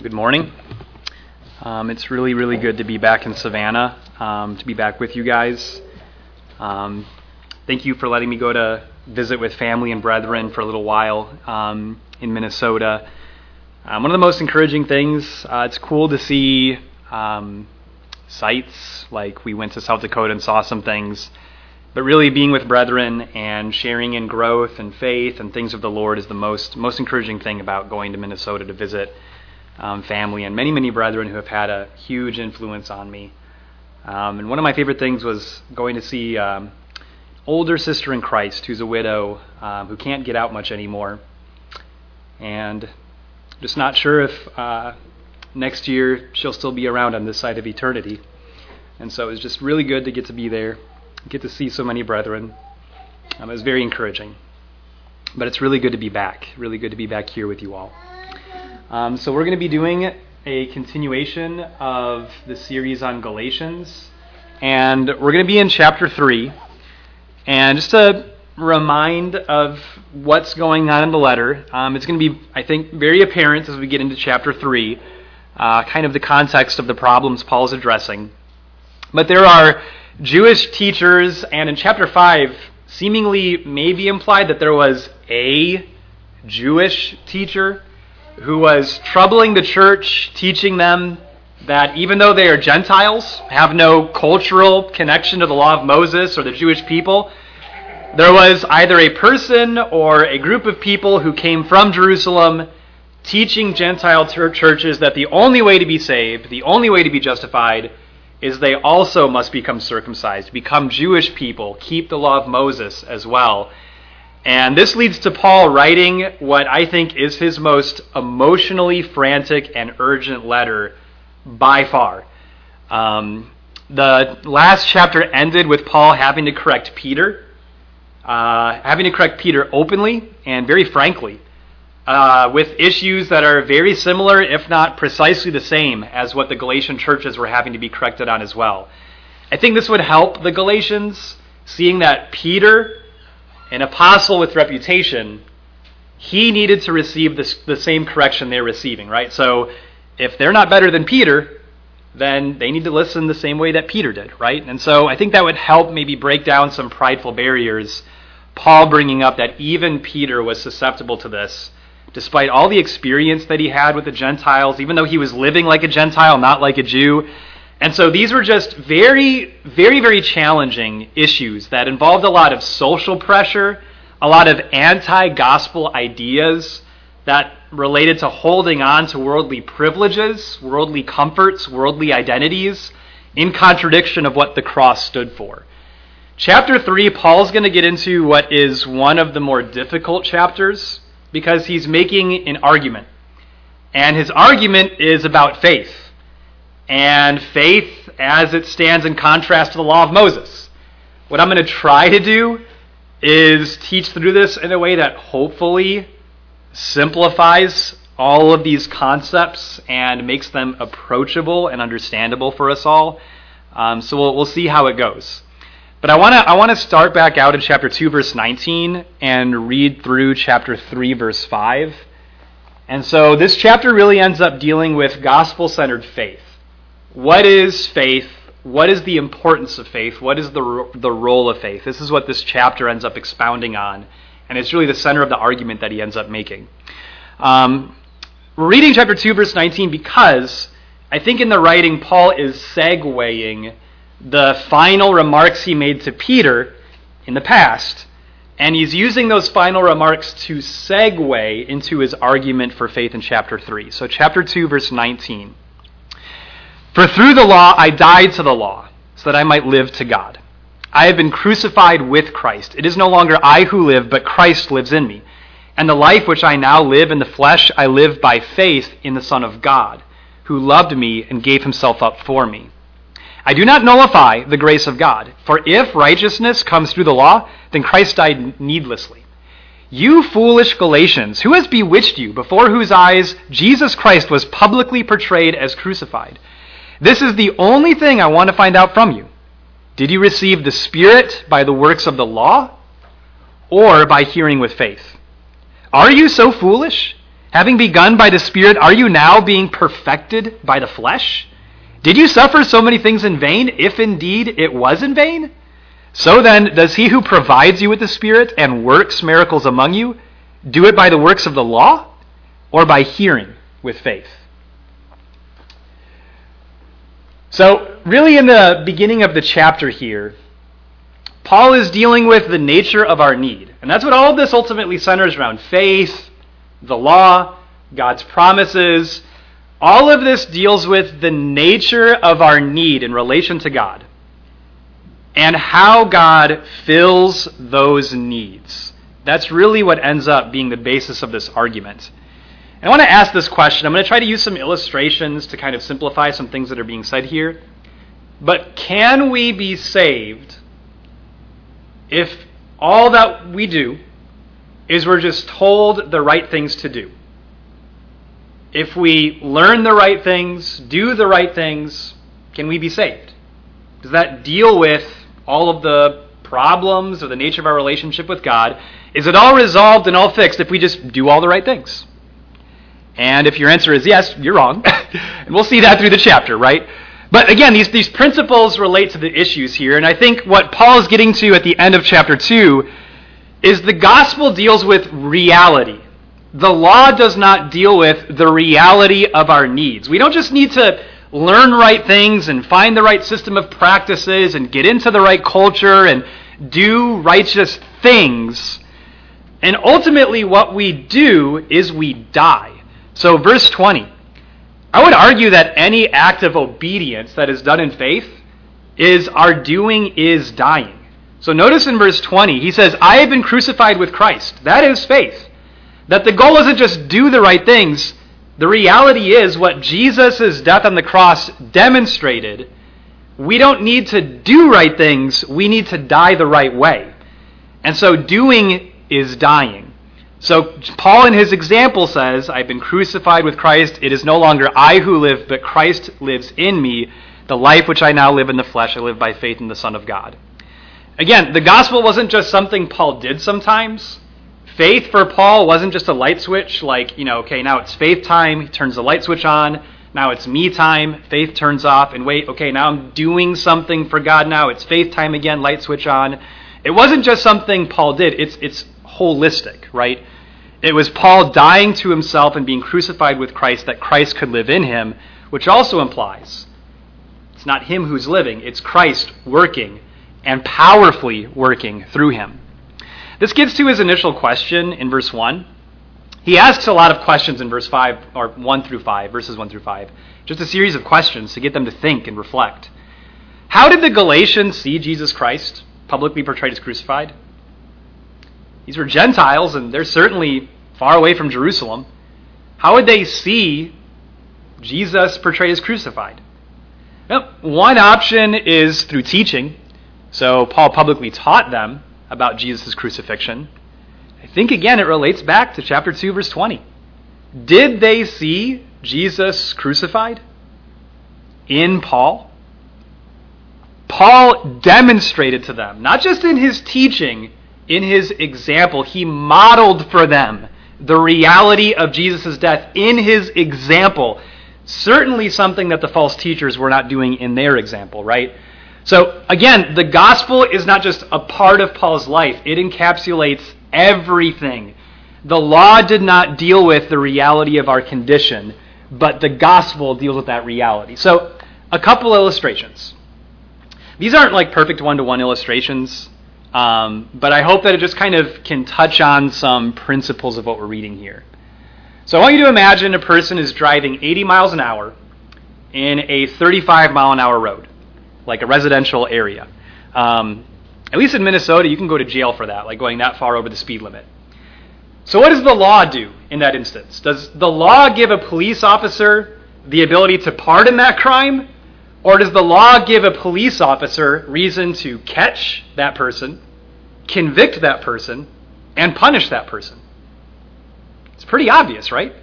Good morning. Um, it's really, really good to be back in Savannah, um, to be back with you guys. Um, thank you for letting me go to visit with family and brethren for a little while um, in Minnesota. Um, one of the most encouraging things, uh, it's cool to see um, sites, like we went to South Dakota and saw some things. But really, being with brethren and sharing in growth and faith and things of the Lord is the most most encouraging thing about going to Minnesota to visit um, family and many, many brethren who have had a huge influence on me. Um, and one of my favorite things was going to see um, older sister in Christ who's a widow um, who can't get out much anymore, and just not sure if uh, next year she'll still be around on this side of eternity. And so it was just really good to get to be there, get to see so many brethren. Um, it was very encouraging. But it's really good to be back. Really good to be back here with you all. Um, so we're going to be doing a continuation of the series on Galatians, and we're going to be in chapter three. And just to remind of what's going on in the letter, um, it's going to be, I think, very apparent as we get into chapter three, uh, kind of the context of the problems Paul is addressing. But there are Jewish teachers, and in chapter five, seemingly maybe implied that there was a Jewish teacher who was troubling the church, teaching them that even though they are Gentiles, have no cultural connection to the law of Moses or the Jewish people, there was either a person or a group of people who came from Jerusalem teaching Gentile churches that the only way to be saved, the only way to be justified, is they also must become circumcised, become Jewish people, keep the law of Moses as well. And this leads to Paul writing what I think is his most emotionally frantic and urgent letter by far. Um, the last chapter ended with Paul having to correct Peter, uh, having to correct Peter openly and very frankly, uh, with issues that are very similar, if not precisely the same, as what the Galatian churches were having to be corrected on as well. I think this would help the Galatians, seeing that Peter an apostle with reputation, he needed to receive this, the same correction they're receiving, right? So if they're not better than Peter, then they need to listen the same way that Peter did, right? And so I think that would help maybe break down some prideful barriers. Paul bringing up that even Peter was susceptible to this, despite all the experience that he had with the Gentiles, even though he was living like a Gentile, not like a Jew. And so these were just very, very, very challenging issues that involved a lot of social pressure, a lot of anti gospel ideas that related to holding on to worldly privileges, worldly comforts, worldly identities, in contradiction of what the cross stood for. Chapter 3, Paul's going to get into what is one of the more difficult chapters because he's making an argument. And his argument is about faith and faith as it stands in contrast to the law of Moses. What I'm going to try to do is teach through this in a way that hopefully simplifies all of these concepts and makes them approachable and understandable for us all. Um, so we'll, we'll see how it goes. But I want to I want to start back out in chapter 2 verse 19 and read through chapter 3 verse 5. And so this chapter really ends up dealing with gospel-centered faith. What is faith? What is the importance of faith? What is the, the role of faith? This is what this chapter ends up expounding on, and it's really the center of the argument that he ends up making. Um, we're reading chapter 2, verse 19, because I think in the writing, Paul is segueing the final remarks he made to Peter in the past, and he's using those final remarks to segue into his argument for faith in chapter 3. So, chapter 2, verse 19. For through the law I died to the law, so that I might live to God. I have been crucified with Christ. It is no longer I who live, but Christ lives in me. And the life which I now live in the flesh, I live by faith in the Son of God, who loved me and gave himself up for me. I do not nullify the grace of God, for if righteousness comes through the law, then Christ died needlessly. You foolish Galatians, who has bewitched you, before whose eyes Jesus Christ was publicly portrayed as crucified? This is the only thing I want to find out from you. Did you receive the Spirit by the works of the law or by hearing with faith? Are you so foolish? Having begun by the Spirit, are you now being perfected by the flesh? Did you suffer so many things in vain, if indeed it was in vain? So then, does he who provides you with the Spirit and works miracles among you do it by the works of the law or by hearing with faith? So, really, in the beginning of the chapter here, Paul is dealing with the nature of our need. And that's what all of this ultimately centers around faith, the law, God's promises. All of this deals with the nature of our need in relation to God and how God fills those needs. That's really what ends up being the basis of this argument. And I want to ask this question. I'm going to try to use some illustrations to kind of simplify some things that are being said here. But can we be saved if all that we do is we're just told the right things to do? If we learn the right things, do the right things, can we be saved? Does that deal with all of the problems or the nature of our relationship with God? Is it all resolved and all fixed if we just do all the right things? And if your answer is yes, you're wrong. and we'll see that through the chapter, right? But again, these, these principles relate to the issues here. And I think what Paul is getting to at the end of chapter 2 is the gospel deals with reality. The law does not deal with the reality of our needs. We don't just need to learn right things and find the right system of practices and get into the right culture and do righteous things. And ultimately, what we do is we die. So, verse 20. I would argue that any act of obedience that is done in faith is our doing is dying. So, notice in verse 20, he says, I have been crucified with Christ. That is faith. That the goal isn't just do the right things. The reality is what Jesus' death on the cross demonstrated. We don't need to do right things, we need to die the right way. And so, doing is dying. So, Paul, in his example, says, I've been crucified with Christ. It is no longer I who live, but Christ lives in me. The life which I now live in the flesh, I live by faith in the Son of God. Again, the gospel wasn't just something Paul did sometimes. Faith for Paul wasn't just a light switch, like, you know, okay, now it's faith time, he turns the light switch on. Now it's me time, faith turns off, and wait, okay, now I'm doing something for God now. It's faith time again, light switch on. It wasn't just something Paul did, it's, it's holistic, right? It was Paul dying to himself and being crucified with Christ that Christ could live in him, which also implies it's not him who's living, it's Christ working and powerfully working through him. This gets to his initial question in verse 1. He asks a lot of questions in verse 5, or 1 through 5, verses 1 through 5. Just a series of questions to get them to think and reflect. How did the Galatians see Jesus Christ publicly portrayed as crucified? These were Gentiles, and they're certainly far away from Jerusalem. How would they see Jesus portrayed as crucified? Well, one option is through teaching. So Paul publicly taught them about Jesus' crucifixion. I think, again, it relates back to chapter 2, verse 20. Did they see Jesus crucified in Paul? Paul demonstrated to them, not just in his teaching, in his example, he modeled for them the reality of Jesus' death in his example. Certainly something that the false teachers were not doing in their example, right? So, again, the gospel is not just a part of Paul's life, it encapsulates everything. The law did not deal with the reality of our condition, but the gospel deals with that reality. So, a couple illustrations. These aren't like perfect one to one illustrations. Um, but I hope that it just kind of can touch on some principles of what we're reading here. So I want you to imagine a person is driving 80 miles an hour in a 35 mile an hour road, like a residential area. Um, at least in Minnesota, you can go to jail for that, like going that far over the speed limit. So, what does the law do in that instance? Does the law give a police officer the ability to pardon that crime? Or does the law give a police officer reason to catch that person, convict that person, and punish that person? It's pretty obvious, right?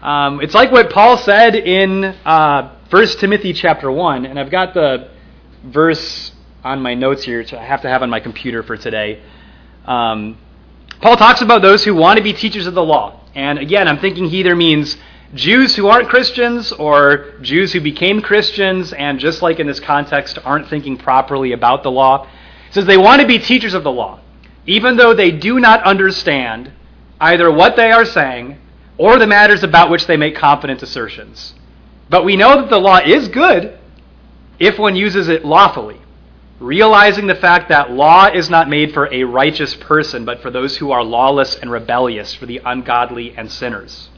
Um, it's like what Paul said in uh, 1 Timothy chapter 1, and I've got the verse on my notes here, which I have to have on my computer for today. Um, Paul talks about those who want to be teachers of the law. And again, I'm thinking he either means Jews who aren't Christians or Jews who became Christians and, just like in this context, aren't thinking properly about the law. He says they want to be teachers of the law, even though they do not understand either what they are saying or the matters about which they make confident assertions. But we know that the law is good if one uses it lawfully, realizing the fact that law is not made for a righteous person, but for those who are lawless and rebellious, for the ungodly and sinners.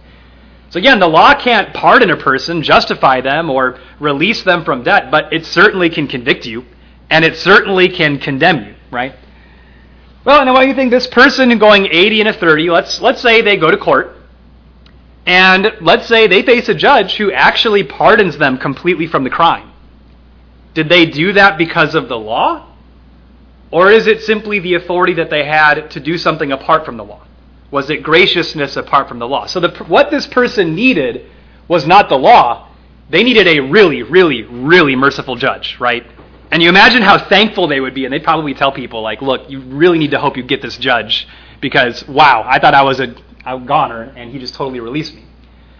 So again, the law can't pardon a person, justify them, or release them from debt, but it certainly can convict you, and it certainly can condemn you, right? Well, now why do you think? This person going 80 and a 30, let's let's say they go to court, and let's say they face a judge who actually pardons them completely from the crime. Did they do that because of the law? Or is it simply the authority that they had to do something apart from the law? Was it graciousness apart from the law? So, the, what this person needed was not the law. They needed a really, really, really merciful judge, right? And you imagine how thankful they would be, and they'd probably tell people, like, look, you really need to hope you get this judge because, wow, I thought I was a, a goner, and he just totally released me.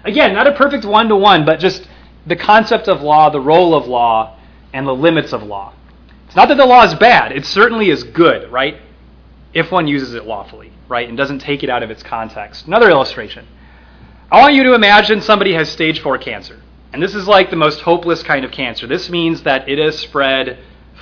Again, not a perfect one to one, but just the concept of law, the role of law, and the limits of law. It's not that the law is bad, it certainly is good, right? If one uses it lawfully, right, and doesn't take it out of its context. Another illustration. I want you to imagine somebody has stage 4 cancer. And this is like the most hopeless kind of cancer. This means that it has spread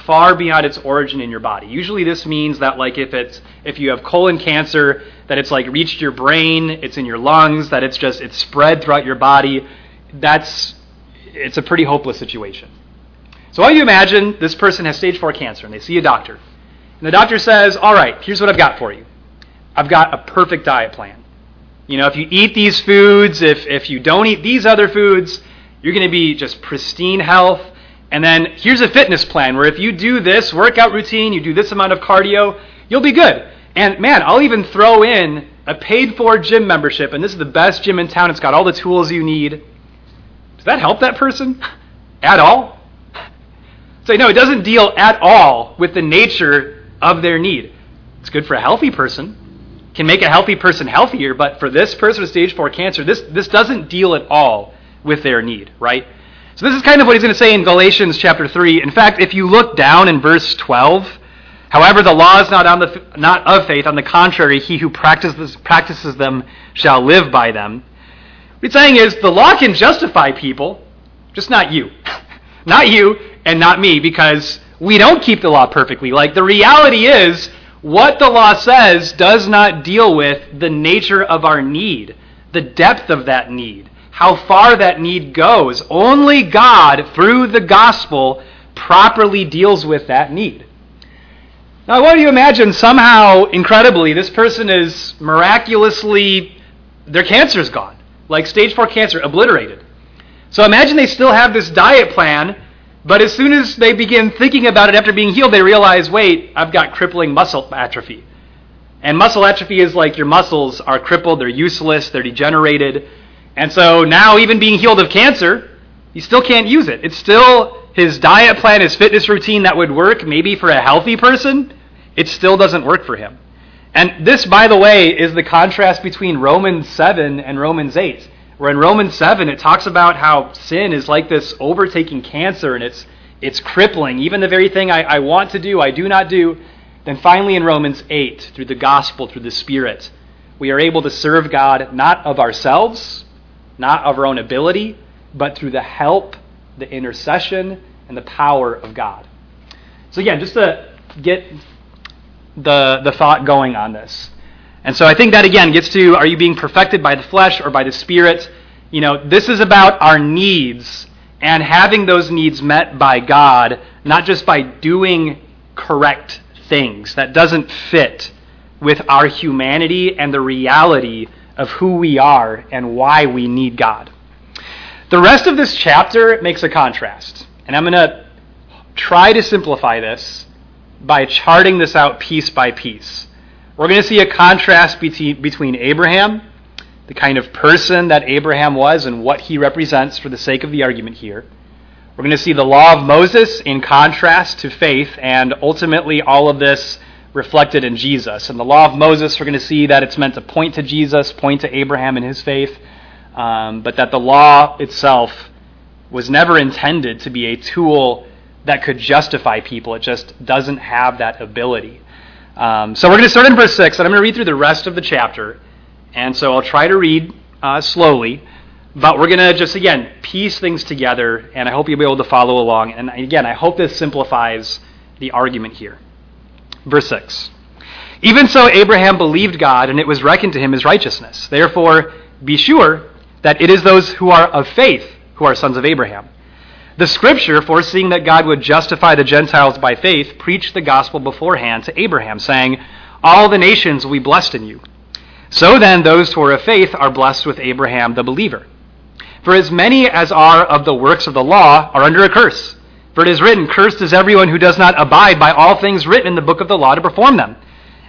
far beyond its origin in your body. Usually this means that like if it's if you have colon cancer, that it's like reached your brain, it's in your lungs, that it's just it's spread throughout your body. That's it's a pretty hopeless situation. So do you imagine this person has stage 4 cancer and they see a doctor. And the doctor says, "All right, here's what I've got for you. I've got a perfect diet plan. You know, if you eat these foods, if if you don't eat these other foods, you're going to be just pristine health. And then here's a fitness plan where if you do this workout routine, you do this amount of cardio, you'll be good. And man, I'll even throw in a paid for gym membership, and this is the best gym in town. It's got all the tools you need. Does that help that person at all? So, no, it doesn't deal at all with the nature of their need. It's good for a healthy person, can make a healthy person healthier, but for this person with stage 4 cancer, this, this doesn't deal at all with their need, right? So this is kind of what he's going to say in Galatians chapter 3. In fact, if you look down in verse 12, however, the law is not, on the, not of faith. On the contrary, he who practices, practices them shall live by them. What he's saying is the law can justify people, just not you. not you and not me, because we don't keep the law perfectly. Like, the reality is, what the law says does not deal with the nature of our need, the depth of that need how far that need goes. Only God, through the gospel, properly deals with that need. Now, what do you imagine somehow, incredibly, this person is miraculously, their cancer is gone. Like stage 4 cancer, obliterated. So imagine they still have this diet plan, but as soon as they begin thinking about it after being healed, they realize, wait, I've got crippling muscle atrophy. And muscle atrophy is like your muscles are crippled, they're useless, they're degenerated. And so now, even being healed of cancer, he still can't use it. It's still his diet plan, his fitness routine that would work maybe for a healthy person. It still doesn't work for him. And this, by the way, is the contrast between Romans 7 and Romans 8. Where in Romans 7, it talks about how sin is like this overtaking cancer and it's, it's crippling. Even the very thing I, I want to do, I do not do. Then finally, in Romans 8, through the gospel, through the Spirit, we are able to serve God not of ourselves, not of our own ability, but through the help, the intercession, and the power of God. So, again, just to get the, the thought going on this. And so I think that, again, gets to are you being perfected by the flesh or by the Spirit? You know, this is about our needs and having those needs met by God, not just by doing correct things. That doesn't fit with our humanity and the reality of who we are and why we need God. The rest of this chapter makes a contrast. And I'm going to try to simplify this by charting this out piece by piece. We're going to see a contrast between, Abraham, the kind of person that Abraham was and what he represents for the sake of the argument here. We're going to see the law of Moses in contrast to faith, and ultimately all of this reflected in Jesus. And the law of Moses, we're going to see that it's meant to point to Jesus, point to Abraham and his faith, um, but that the law itself was never intended to be a tool that could justify people. It just doesn't have that ability. Um, so we're going to start in verse 6, and I'm going to read through the rest of the chapter. And so I'll try to read uh, slowly, but we're going to just, again, piece things together, and I hope you'll be able to follow along. And again, I hope this simplifies the argument here. Verse 6 Even so, Abraham believed God, and it was reckoned to him as righteousness. Therefore, be sure that it is those who are of faith who are sons of Abraham. The scripture, foreseeing that God would justify the Gentiles by faith, preached the gospel beforehand to Abraham, saying, All the nations will be blessed in you. So then, those who are of faith are blessed with Abraham the believer. For as many as are of the works of the law are under a curse. For it is written, Cursed is everyone who does not abide by all things written in the book of the law to perform them.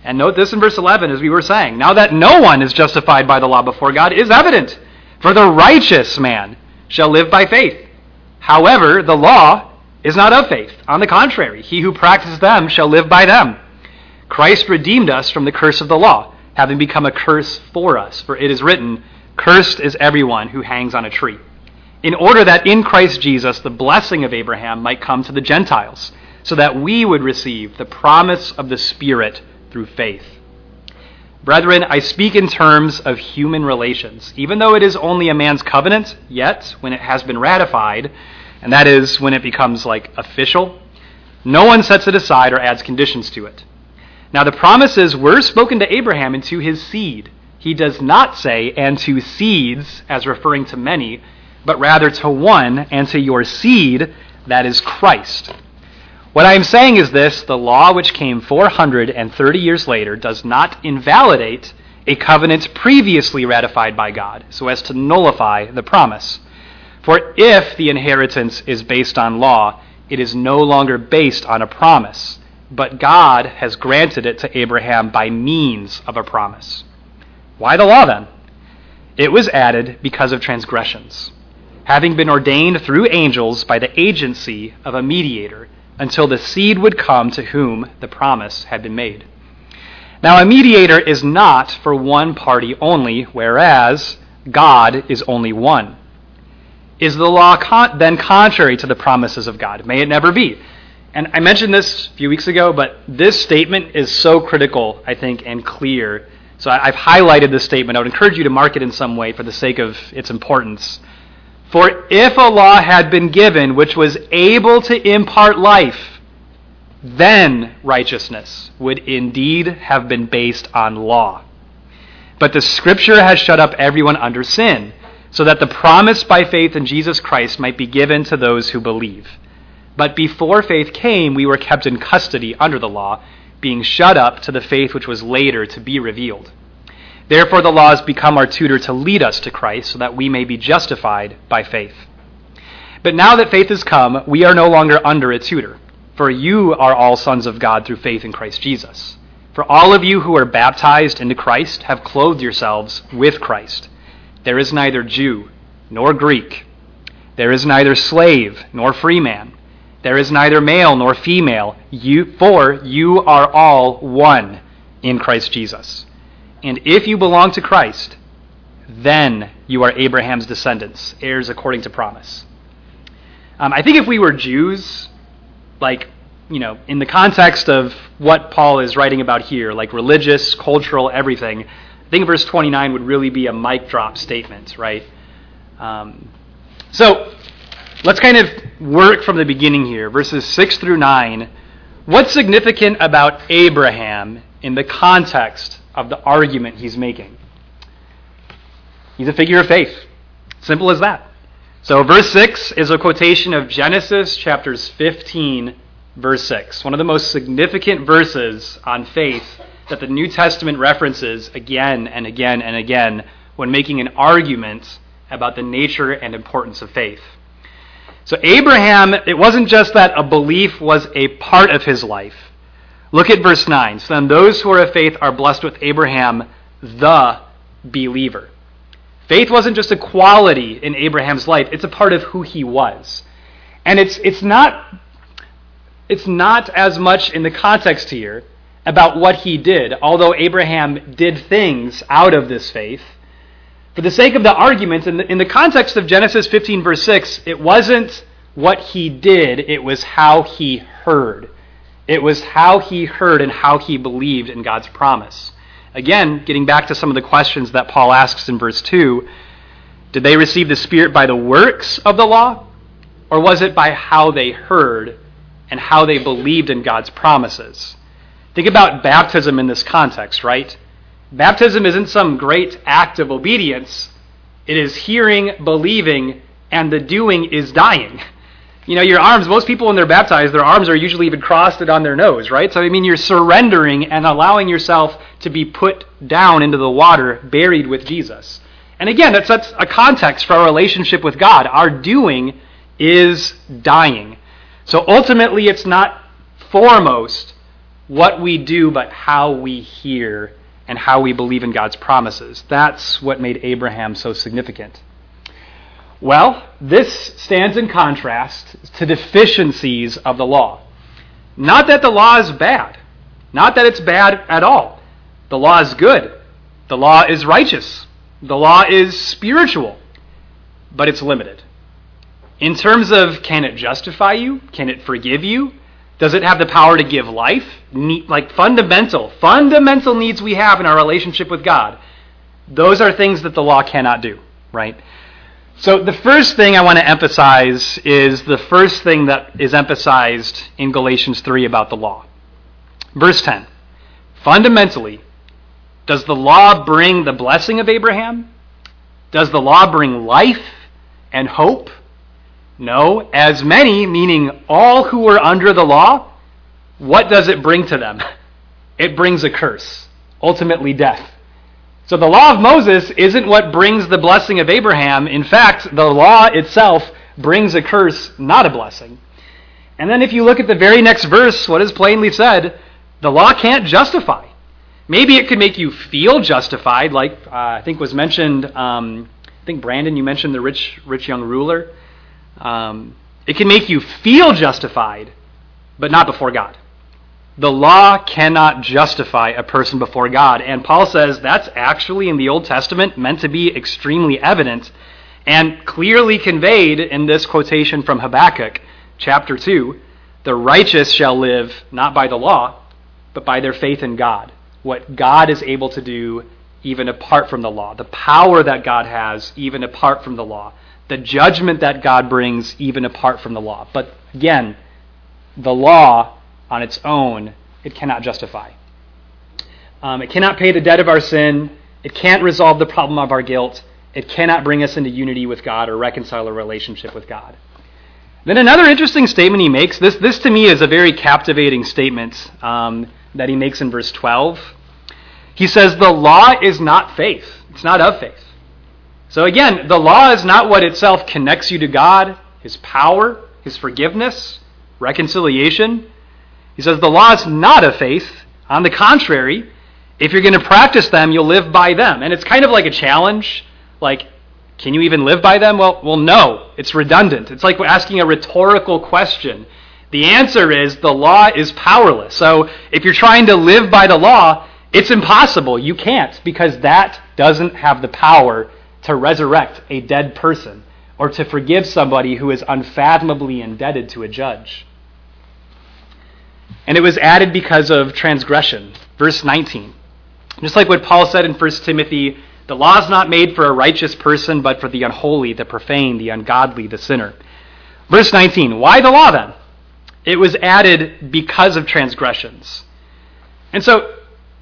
And note this in verse 11, as we were saying. Now that no one is justified by the law before God is evident. For the righteous man shall live by faith. However, the law is not of faith. On the contrary, he who practices them shall live by them. Christ redeemed us from the curse of the law, having become a curse for us. For it is written, Cursed is everyone who hangs on a tree. In order that in Christ Jesus the blessing of Abraham might come to the Gentiles, so that we would receive the promise of the Spirit through faith. Brethren, I speak in terms of human relations. Even though it is only a man's covenant, yet when it has been ratified, and that is when it becomes like official, no one sets it aside or adds conditions to it. Now the promises were spoken to Abraham and to his seed. He does not say, and to seeds, as referring to many, but rather to one, and to your seed, that is Christ. What I am saying is this the law, which came 430 years later, does not invalidate a covenant previously ratified by God, so as to nullify the promise. For if the inheritance is based on law, it is no longer based on a promise, but God has granted it to Abraham by means of a promise. Why the law then? It was added because of transgressions, having been ordained through angels by the agency of a mediator until the seed would come to whom the promise had been made. Now, a mediator is not for one party only, whereas God is only one. Is the law con- then contrary to the promises of God? May it never be. And I mentioned this a few weeks ago, but this statement is so critical, I think, and clear. So I've highlighted this statement. I would encourage you to mark it in some way for the sake of its importance. For if a law had been given which was able to impart life, then righteousness would indeed have been based on law. But the Scripture has shut up everyone under sin, so that the promise by faith in Jesus Christ might be given to those who believe. But before faith came, we were kept in custody under the law, being shut up to the faith which was later to be revealed. Therefore, the law has become our tutor to lead us to Christ so that we may be justified by faith. But now that faith has come, we are no longer under a tutor, for you are all sons of God through faith in Christ Jesus. For all of you who are baptized into Christ have clothed yourselves with Christ. There is neither Jew nor Greek. There is neither slave nor free man. There is neither male nor female. You, for you are all one in Christ Jesus. And if you belong to Christ, then you are Abraham's descendants, heirs according to promise. Um, I think if we were Jews, like, you know, in the context of what Paul is writing about here, like religious, cultural, everything, I think verse 29 would really be a mic drop statement, right? Um, so let's kind of work from the beginning here, verses 6 through 9. What's significant about Abraham in the context of the argument he's making. He's a figure of faith. Simple as that. So, verse 6 is a quotation of Genesis chapters 15, verse 6, one of the most significant verses on faith that the New Testament references again and again and again when making an argument about the nature and importance of faith. So, Abraham, it wasn't just that a belief was a part of his life, Look at verse 9. So then those who are of faith are blessed with Abraham, the believer. Faith wasn't just a quality in Abraham's life, it's a part of who he was. And it's, it's, not, it's not as much in the context here about what he did, although Abraham did things out of this faith. For the sake of the argument, in the, in the context of Genesis 15, verse 6, it wasn't what he did, it was how he heard. It was how he heard and how he believed in God's promise. Again, getting back to some of the questions that Paul asks in verse 2 did they receive the Spirit by the works of the law, or was it by how they heard and how they believed in God's promises? Think about baptism in this context, right? Baptism isn't some great act of obedience. It is hearing, believing, and the doing is dying. You know, your arms, most people when they're baptized, their arms are usually even crossed and on their nose, right? So, I mean, you're surrendering and allowing yourself to be put down into the water, buried with Jesus. And again, that sets a context for our relationship with God. Our doing is dying. So ultimately, it's not foremost what we do, but how we hear and how we believe in God's promises. That's what made Abraham so significant. Well, this stands in contrast to deficiencies of the law. Not that the law is bad, not that it's bad at all. The law is good, the law is righteous, the law is spiritual, but it's limited. In terms of can it justify you? Can it forgive you? Does it have the power to give life? Like fundamental, fundamental needs we have in our relationship with God. Those are things that the law cannot do, right? So the first thing I want to emphasize is the first thing that is emphasized in Galatians 3 about the law. Verse 10. Fundamentally, does the law bring the blessing of Abraham? Does the law bring life and hope? No. As many, meaning all who were under the law, what does it bring to them? It brings a curse, ultimately death. So the law of Moses isn't what brings the blessing of Abraham. In fact, the law itself brings a curse, not a blessing. And then if you look at the very next verse, what is plainly said, the law can't justify. Maybe it could make you feel justified, like uh, I think was mentioned. Um, I think Brandon, you mentioned the rich, rich young ruler. Um, it can make you feel justified, but not before God. The law cannot justify a person before God. And Paul says that's actually in the Old Testament meant to be extremely evident and clearly conveyed in this quotation from Habakkuk, chapter 2 The righteous shall live not by the law, but by their faith in God. What God is able to do even apart from the law, the power that God has even apart from the law, the judgment that God brings even apart from the law. But again, the law on its own, it cannot justify. Um, it cannot pay the debt of our sin. It can't resolve the problem of our guilt. It cannot bring us into unity with God or reconcile a relationship with God. Then another interesting statement he makes. This, this to me is a very captivating statement um, that he makes in verse 12. He says, The law is not faith, it's not of faith. So again, the law is not what itself connects you to God, His power, His forgiveness, reconciliation. He says the law is not of faith. On the contrary, if you're going to practice them, you'll live by them. And it's kind of like a challenge. Like, can you even live by them? Well, well, no. It's redundant. It's like asking a rhetorical question. The answer is the law is powerless. So if you're trying to live by the law, it's impossible. You can't because that doesn't have the power to resurrect a dead person or to forgive somebody who is unfathomably indebted to a judge and it was added because of transgression. Verse 19. Just like what Paul said in 1 Timothy, the law is not made for a righteous person, but for the unholy, the profane, the ungodly, the sinner. Verse 19. Why the law then? It was added because of transgressions. And so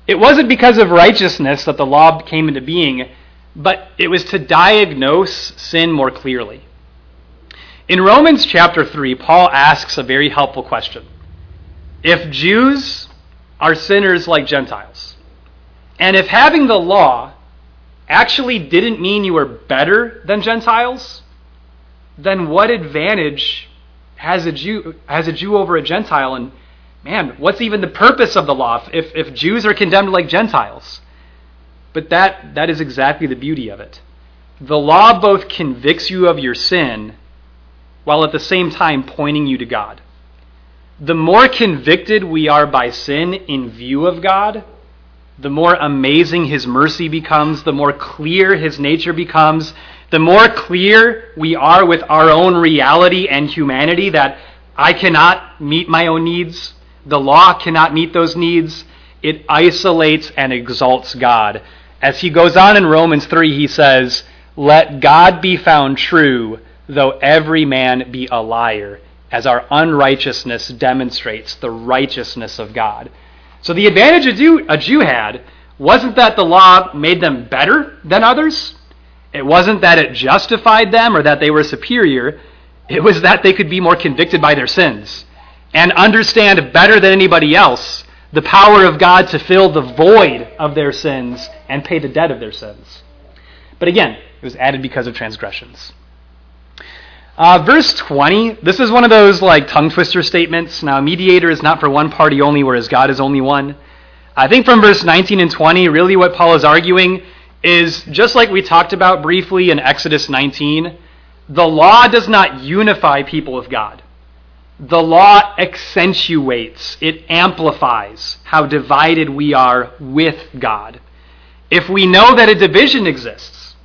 it wasn't because of righteousness that the law came into being, but it was to diagnose sin more clearly. In Romans chapter 3, Paul asks a very helpful question. If Jews are sinners like Gentiles, and if having the law actually didn't mean you were better than Gentiles, then what advantage has a Jew has a Jew over a Gentile? And man, what's even the purpose of the law if, if Jews are condemned like Gentiles? But that that is exactly the beauty of it. The law both convicts you of your sin while at the same time pointing you to God. The more convicted we are by sin in view of God, the more amazing his mercy becomes, the more clear his nature becomes, the more clear we are with our own reality and humanity that I cannot meet my own needs, the law cannot meet those needs, it isolates and exalts God. As he goes on in Romans 3, he says, Let God be found true, though every man be a liar, as our unrighteousness demonstrates the righteousness of God. So the advantage a Jew, a Jew had wasn't that the law made them better than others. It wasn't that it justified them or that they were superior. It was that they could be more convicted by their sins and understand better than anybody else the power of God to fill the void of their sins and pay the debt of their sins. But again, it was added because of transgressions. Uh, verse 20, this is one of those like tongue twister statements. Now, mediator is not for one party only, whereas God is only one. I think from verse 19 and 20, really what Paul is arguing is just like we talked about briefly in Exodus 19, the law does not unify people with God. The law accentuates, it amplifies how divided we are with God. If we know that a division exists,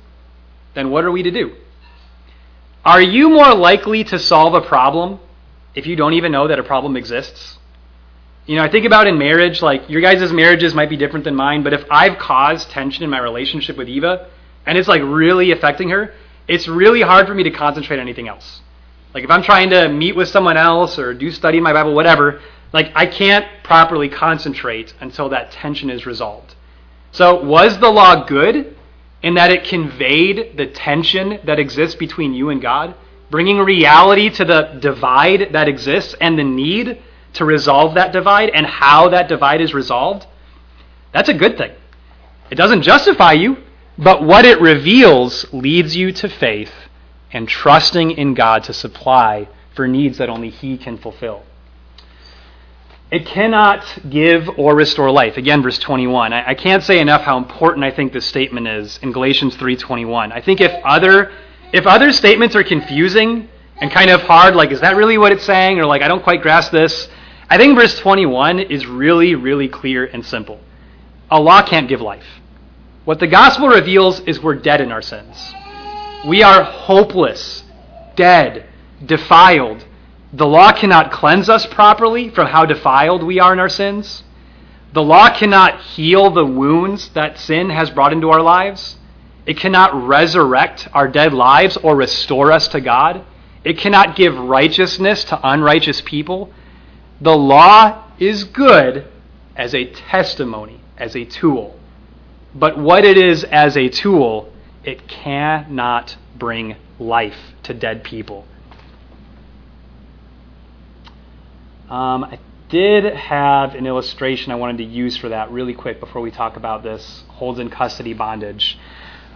then what are we to do? Are you more likely to solve a problem if you don't even know that a problem exists? You know, I think about in marriage, like your guys' marriages might be different than mine, but if I've caused tension in my relationship with Eva and it's like really affecting her, it's really hard for me to concentrate on anything else. Like if I'm trying to meet with someone else or do study in my Bible, whatever, like I can't properly concentrate until that tension is resolved. So was the law good? In that it conveyed the tension that exists between you and God, bringing reality to the divide that exists and the need to resolve that divide and how that divide is resolved, that's a good thing. It doesn't justify you, but what it reveals leads you to faith and trusting in God to supply for needs that only He can fulfill. It cannot give or restore life. Again, verse 21. I, I can't say enough how important I think this statement is in Galatians 3:21. I think if other if other statements are confusing and kind of hard, like is that really what it's saying, or like I don't quite grasp this, I think verse 21 is really, really clear and simple. A law can't give life. What the gospel reveals is we're dead in our sins. We are hopeless, dead, defiled, the law cannot cleanse us properly from how defiled we are in our sins. The law cannot heal the wounds that sin has brought into our lives. It cannot resurrect our dead lives or restore us to God. It cannot give righteousness to unrighteous people. The law is good as a testimony, as a tool. But what it is as a tool, it cannot bring life to dead people. Um, I did have an illustration I wanted to use for that really quick before we talk about this holds in custody bondage.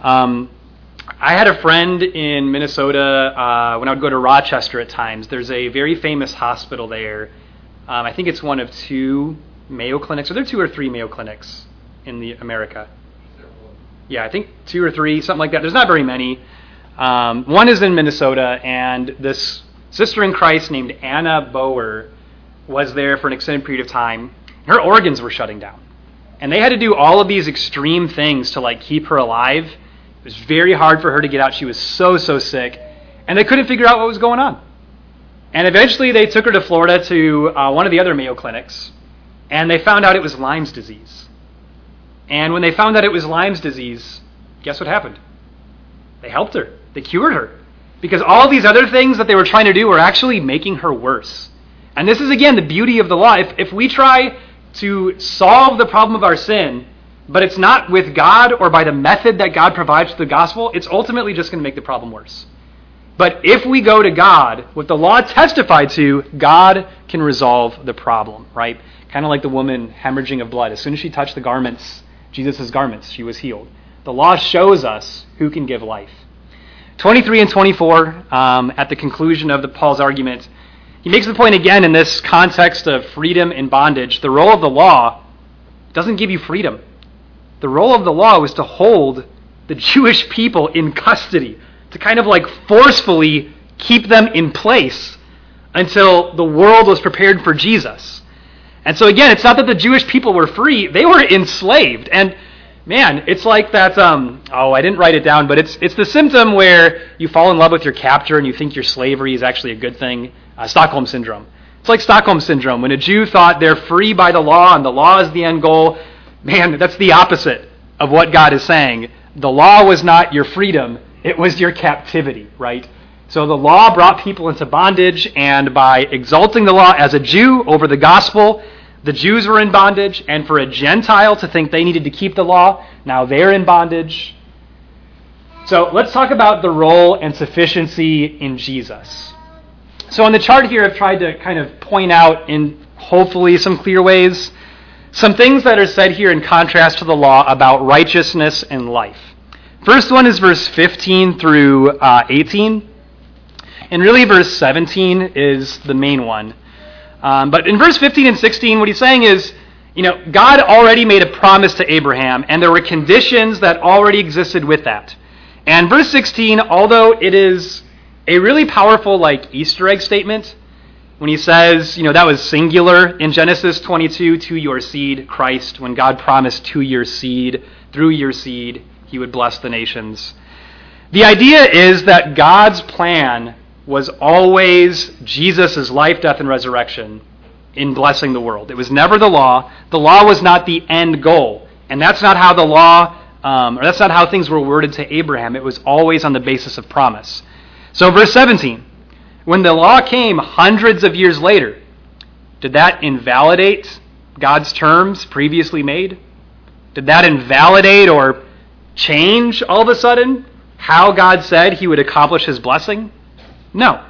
Um, I had a friend in Minnesota uh, when I would go to Rochester at times. There's a very famous hospital there. Um, I think it's one of two Mayo clinics. Are there two or three Mayo clinics in the America? Yeah, I think two or three, something like that. There's not very many. Um, one is in Minnesota, and this sister in Christ named Anna Bower was there for an extended period of time. Her organs were shutting down. And they had to do all of these extreme things to like keep her alive. It was very hard for her to get out. She was so so sick, and they couldn't figure out what was going on. And eventually, they took her to Florida to uh, one of the other Mayo clinics, and they found out it was Lyme's disease. And when they found out it was Lyme's disease, guess what happened? They helped her. They cured her. Because all these other things that they were trying to do were actually making her worse. And this is, again, the beauty of the law. If, if we try to solve the problem of our sin, but it's not with God or by the method that God provides through the gospel, it's ultimately just going to make the problem worse. But if we go to God, what the law testified to, God can resolve the problem, right? Kind of like the woman hemorrhaging of blood. As soon as she touched the garments, Jesus' garments, she was healed. The law shows us who can give life. 23 and 24, um, at the conclusion of the, Paul's argument, he makes the point again in this context of freedom and bondage. The role of the law doesn't give you freedom. The role of the law was to hold the Jewish people in custody, to kind of like forcefully keep them in place until the world was prepared for Jesus. And so again, it's not that the Jewish people were free, they were enslaved. And man, it's like that um, oh, I didn't write it down, but it's it's the symptom where you fall in love with your captor and you think your slavery is actually a good thing. Uh, Stockholm syndrome. It's like Stockholm syndrome when a Jew thought they're free by the law and the law is the end goal. Man, that's the opposite of what God is saying. The law was not your freedom, it was your captivity, right? So the law brought people into bondage, and by exalting the law as a Jew over the gospel, the Jews were in bondage, and for a Gentile to think they needed to keep the law, now they're in bondage. So let's talk about the role and sufficiency in Jesus. So on the chart here, I've tried to kind of point out in hopefully some clear ways some things that are said here in contrast to the law about righteousness and life. First one is verse 15 through uh, 18. And really, verse 17 is the main one. Um, but in verse 15 and 16, what he's saying is, you know, God already made a promise to Abraham, and there were conditions that already existed with that. And verse 16, although it is a really powerful, like, Easter egg statement, when he says, you know, that was singular in Genesis 22, to your seed, Christ, when God promised to your seed, through your seed, he would bless the nations. The idea is that God's plan was always Jesus' life, death, and resurrection in blessing the world. It was never the law. The law was not the end goal. And that's not how the law, um, or that's not how things were worded to Abraham. It was always on the basis of promise. So, verse 17 when the law came hundreds of years later, did that invalidate God's terms previously made? Did that invalidate or change all of a sudden how God said he would accomplish his blessing? No.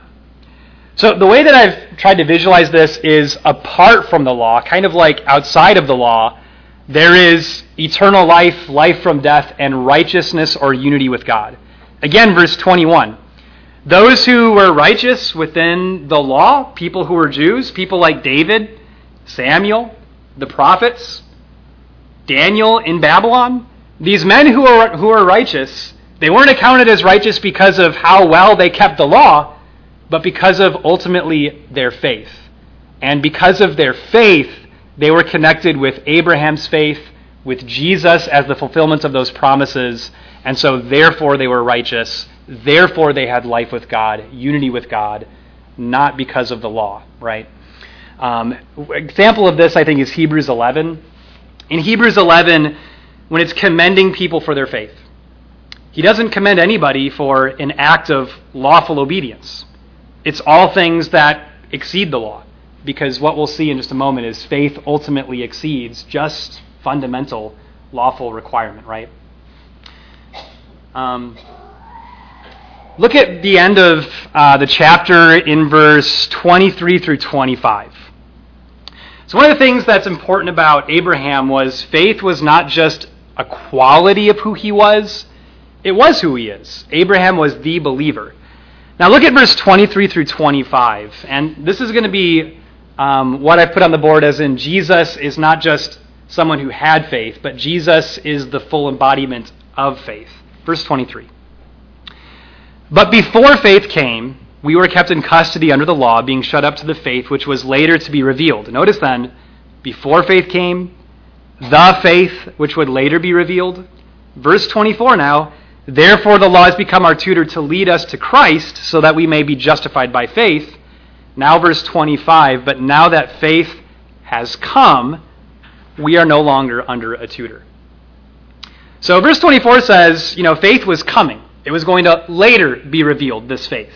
So the way that I've tried to visualize this is apart from the law, kind of like outside of the law, there is eternal life, life from death, and righteousness or unity with God. Again, verse 21. Those who were righteous within the law, people who were Jews, people like David, Samuel, the prophets, Daniel in Babylon, these men who are, who are righteous, they weren't accounted as righteous because of how well they kept the law, but because of ultimately their faith. And because of their faith, they were connected with Abraham's faith, with Jesus as the fulfillment of those promises, and so therefore they were righteous. Therefore they had life with God, unity with God, not because of the law, right? Um, example of this, I think, is Hebrews 11. In Hebrews 11, when it's commending people for their faith, he doesn't commend anybody for an act of lawful obedience. It's all things that exceed the law. Because what we'll see in just a moment is faith ultimately exceeds just fundamental lawful requirement, right? Um, look at the end of uh, the chapter in verse 23 through 25. So, one of the things that's important about Abraham was faith was not just a quality of who he was, it was who he is. Abraham was the believer. Now look at verse 23 through 25. And this is going to be um, what I put on the board as in Jesus is not just someone who had faith, but Jesus is the full embodiment of faith. Verse 23. But before faith came, we were kept in custody under the law, being shut up to the faith which was later to be revealed. Notice then, before faith came, the faith which would later be revealed. Verse 24 now, Therefore, the law has become our tutor to lead us to Christ so that we may be justified by faith. Now, verse 25, but now that faith has come, we are no longer under a tutor. So, verse 24 says, you know, faith was coming. It was going to later be revealed, this faith.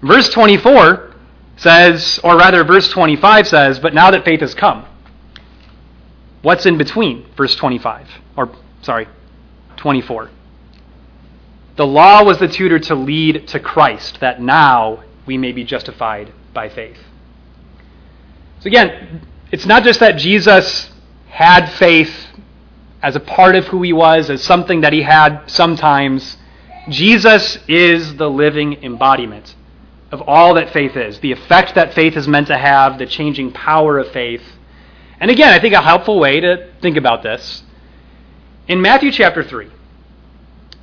Verse 24 says, or rather, verse 25 says, but now that faith has come. What's in between verse 25? Or, sorry, 24. The law was the tutor to lead to Christ, that now we may be justified by faith. So again, it's not just that Jesus had faith as a part of who he was, as something that he had sometimes. Jesus is the living embodiment of all that faith is, the effect that faith is meant to have, the changing power of faith. And again, I think a helpful way to think about this in Matthew chapter 3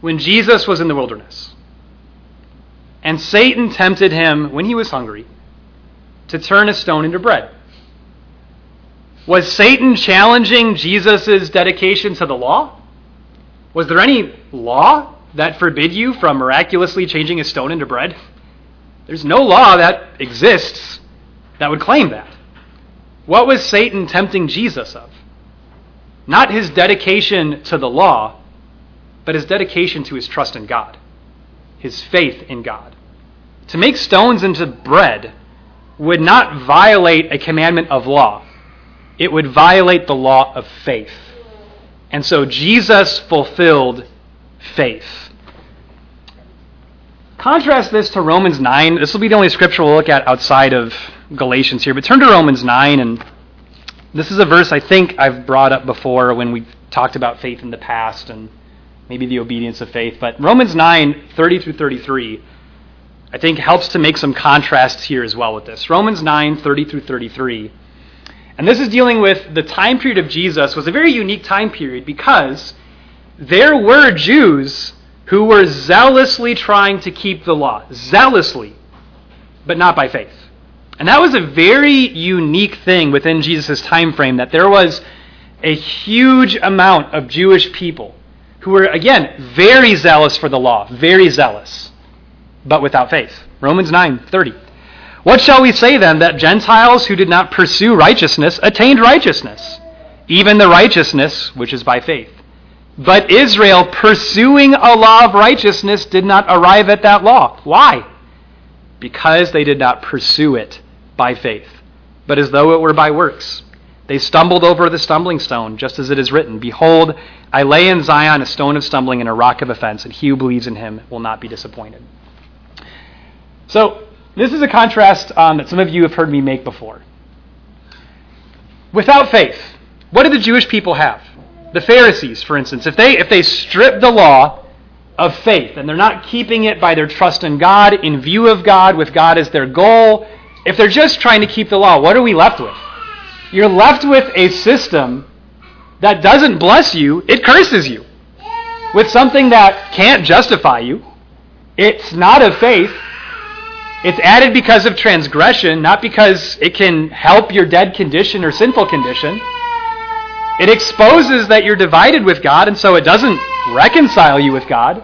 when Jesus was in the wilderness. And Satan tempted him when he was hungry to turn a stone into bread. Was Satan challenging Jesus' dedication to the law? Was there any law that forbid you from miraculously changing a stone into bread? There's no law that exists that would claim that. What was Satan tempting Jesus of? Not his dedication to the law, but his dedication to his trust in God, his faith in God. To make stones into bread would not violate a commandment of law, it would violate the law of faith. And so Jesus fulfilled faith. Contrast this to Romans 9. This will be the only scripture we'll look at outside of Galatians here, but turn to Romans 9 and this is a verse I think I've brought up before when we talked about faith in the past and maybe the obedience of faith. But Romans 9, 30 through 33, I think helps to make some contrasts here as well with this. Romans 9, 30 through 33. And this is dealing with the time period of Jesus was a very unique time period because there were Jews who were zealously trying to keep the law. Zealously, but not by faith. And that was a very unique thing within Jesus' time frame that there was a huge amount of Jewish people who were, again, very zealous for the law, very zealous, but without faith. Romans 9 30. What shall we say then that Gentiles who did not pursue righteousness attained righteousness, even the righteousness which is by faith? But Israel, pursuing a law of righteousness, did not arrive at that law. Why? Because they did not pursue it by faith, but as though it were by works. They stumbled over the stumbling stone, just as it is written Behold, I lay in Zion a stone of stumbling and a rock of offense, and he who believes in him will not be disappointed. So, this is a contrast um, that some of you have heard me make before. Without faith, what did the Jewish people have? The Pharisees, for instance, if they, if they strip the law of faith and they're not keeping it by their trust in God, in view of God, with God as their goal, if they're just trying to keep the law, what are we left with? You're left with a system that doesn't bless you, it curses you. With something that can't justify you. It's not of faith. It's added because of transgression, not because it can help your dead condition or sinful condition. It exposes that you're divided with God, and so it doesn't reconcile you with God.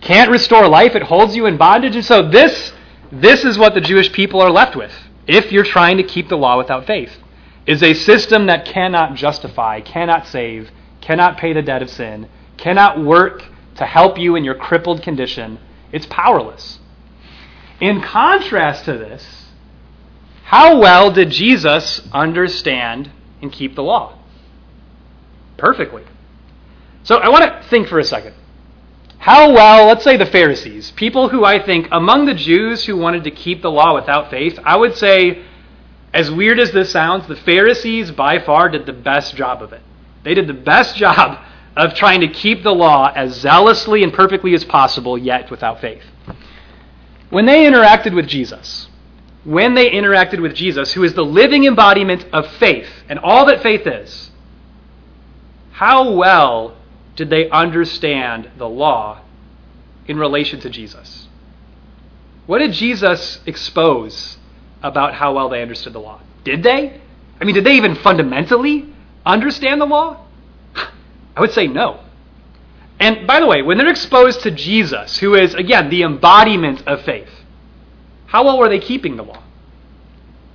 Can't restore life, it holds you in bondage. And so this this is what the Jewish people are left with if you're trying to keep the law without faith. Is a system that cannot justify, cannot save, cannot pay the debt of sin, cannot work to help you in your crippled condition. It's powerless. In contrast to this, how well did Jesus understand and keep the law? Perfectly. So I want to think for a second. How well, let's say the Pharisees, people who I think among the Jews who wanted to keep the law without faith, I would say, as weird as this sounds, the Pharisees by far did the best job of it. They did the best job of trying to keep the law as zealously and perfectly as possible, yet without faith. When they interacted with Jesus, when they interacted with Jesus, who is the living embodiment of faith and all that faith is, how well did they understand the law in relation to Jesus? What did Jesus expose about how well they understood the law? Did they? I mean, did they even fundamentally understand the law? I would say no. And by the way, when they're exposed to Jesus, who is, again, the embodiment of faith, how well were they keeping the law?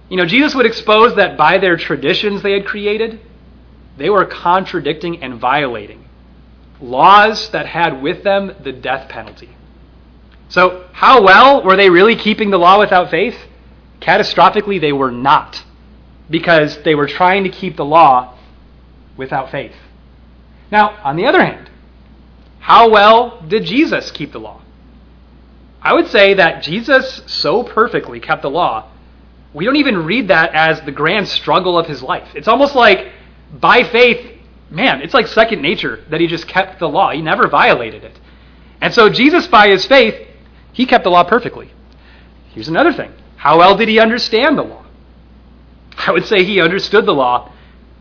You know, Jesus would expose that by their traditions they had created, they were contradicting and violating laws that had with them the death penalty. So, how well were they really keeping the law without faith? Catastrophically, they were not, because they were trying to keep the law without faith. Now, on the other hand, how well did Jesus keep the law? I would say that Jesus so perfectly kept the law, we don't even read that as the grand struggle of his life. It's almost like by faith, man, it's like second nature that he just kept the law. He never violated it. And so Jesus, by his faith, he kept the law perfectly. Here's another thing. How well did he understand the law? I would say he understood the law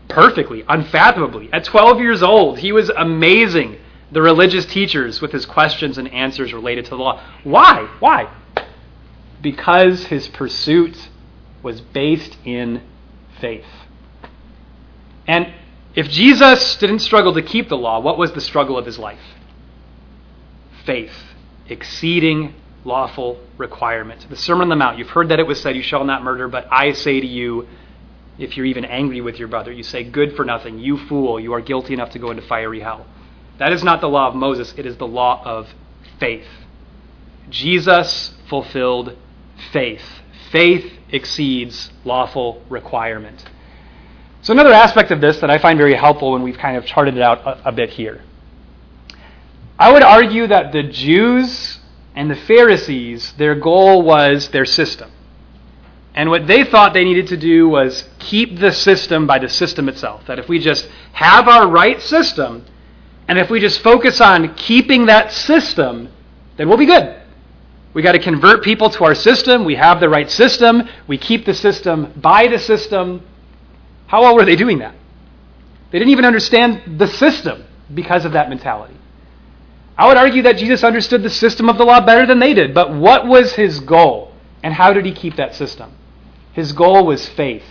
perfectly, unfathomably. At 12 years old, he was amazing the religious teachers with his questions and answers related to the law. Why? Why? Because his pursuit was based in faith. And if Jesus didn't struggle to keep the law, what was the struggle of his life? Faith, exceeding lawful requirement. The Sermon on the Mount, you've heard that it was said, You shall not murder, but I say to you, if you're even angry with your brother, you say, Good for nothing, you fool, you are guilty enough to go into fiery hell. That is not the law of Moses, it is the law of faith. Jesus fulfilled faith. Faith exceeds lawful requirement. So, another aspect of this that I find very helpful when we've kind of charted it out a, a bit here. I would argue that the Jews and the Pharisees, their goal was their system. And what they thought they needed to do was keep the system by the system itself. That if we just have our right system, and if we just focus on keeping that system, then we'll be good. We got to convert people to our system. We have the right system. We keep the system by the system. How well were they doing that? They didn't even understand the system because of that mentality. I would argue that Jesus understood the system of the law better than they did, but what was his goal? And how did he keep that system? His goal was faith,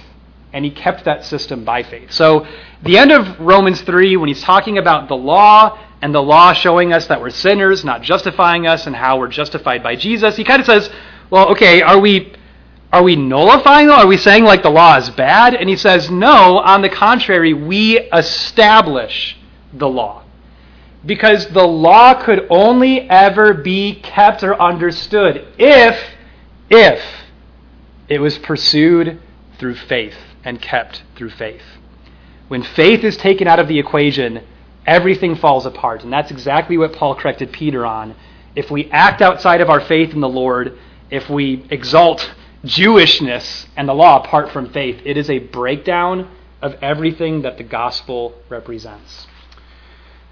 and he kept that system by faith. So, the end of Romans 3, when he's talking about the law and the law showing us that we're sinners, not justifying us, and how we're justified by Jesus, he kind of says, well, okay, are we are we nullifying Are we saying like the law is bad? And he says, no, on the contrary, we establish the law. Because the law could only ever be kept or understood if, if it was pursued through faith and kept through faith. When faith is taken out of the equation, everything falls apart. And that's exactly what Paul corrected Peter on. If we act outside of our faith in the Lord, if we exalt Jewishness and the law apart from faith. It is a breakdown of everything that the gospel represents.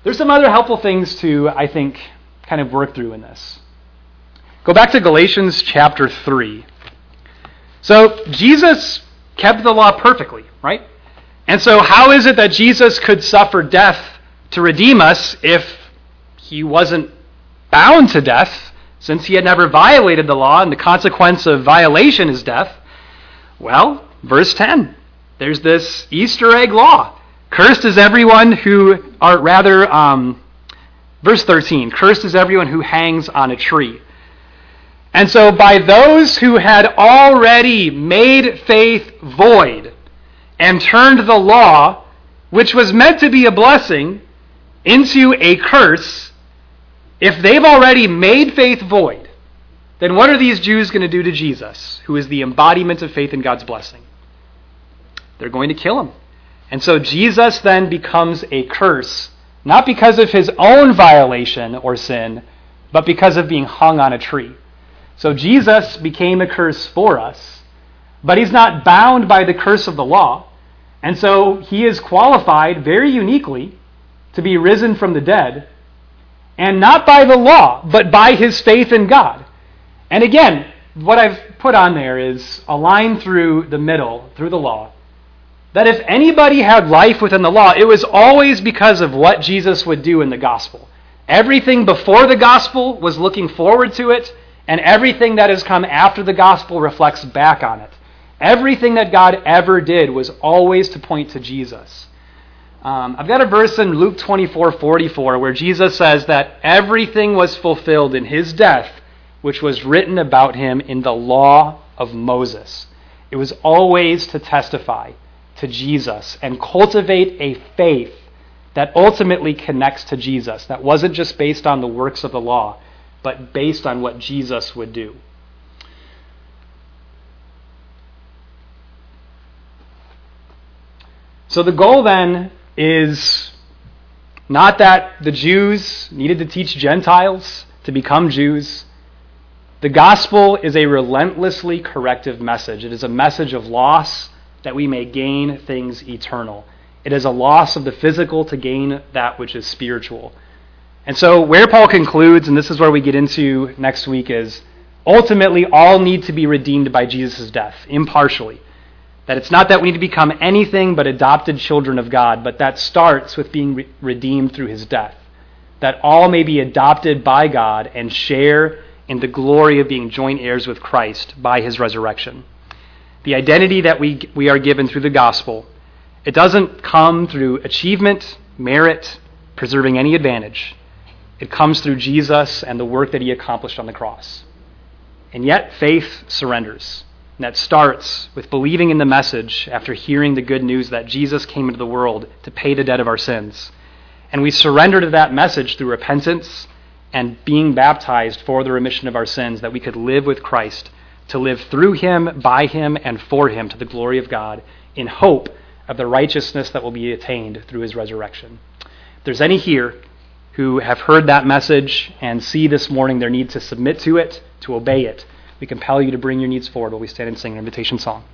There's some other helpful things to, I think, kind of work through in this. Go back to Galatians chapter 3. So, Jesus kept the law perfectly, right? And so, how is it that Jesus could suffer death to redeem us if he wasn't bound to death since he had never violated the law and the consequence of violation is death, well, verse 10, there's this Easter egg law. Cursed is everyone who, or rather, um, verse 13, cursed is everyone who hangs on a tree. And so, by those who had already made faith void and turned the law, which was meant to be a blessing, into a curse, if they've already made faith void, then what are these Jews going to do to Jesus, who is the embodiment of faith in God's blessing? They're going to kill him. And so Jesus then becomes a curse, not because of his own violation or sin, but because of being hung on a tree. So Jesus became a curse for us, but he's not bound by the curse of the law. And so he is qualified very uniquely to be risen from the dead and not by the law, but by his faith in God. And again, what I've put on there is a line through the middle, through the law, that if anybody had life within the law, it was always because of what Jesus would do in the gospel. Everything before the gospel was looking forward to it, and everything that has come after the gospel reflects back on it. Everything that God ever did was always to point to Jesus. Um, I've got a verse in Luke 24 44 where Jesus says that everything was fulfilled in his death, which was written about him in the law of Moses. It was always to testify to Jesus and cultivate a faith that ultimately connects to Jesus, that wasn't just based on the works of the law, but based on what Jesus would do. So the goal then is not that the Jews needed to teach Gentiles to become Jews. The gospel is a relentlessly corrective message. It is a message of loss that we may gain things eternal. It is a loss of the physical to gain that which is spiritual. And so, where Paul concludes, and this is where we get into next week, is ultimately all need to be redeemed by Jesus' death, impartially. That it's not that we need to become anything but adopted children of God, but that starts with being re- redeemed through his death. That all may be adopted by God and share in the glory of being joint heirs with Christ by his resurrection. The identity that we, we are given through the gospel, it doesn't come through achievement, merit, preserving any advantage. It comes through Jesus and the work that he accomplished on the cross. And yet, faith surrenders. And that starts with believing in the message after hearing the good news that Jesus came into the world to pay the debt of our sins. And we surrender to that message through repentance and being baptized for the remission of our sins, that we could live with Christ, to live through him, by him, and for him to the glory of God, in hope of the righteousness that will be attained through his resurrection. If there's any here who have heard that message and see this morning their need to submit to it, to obey it, we compel you to bring your needs forward while we stand and sing an invitation song.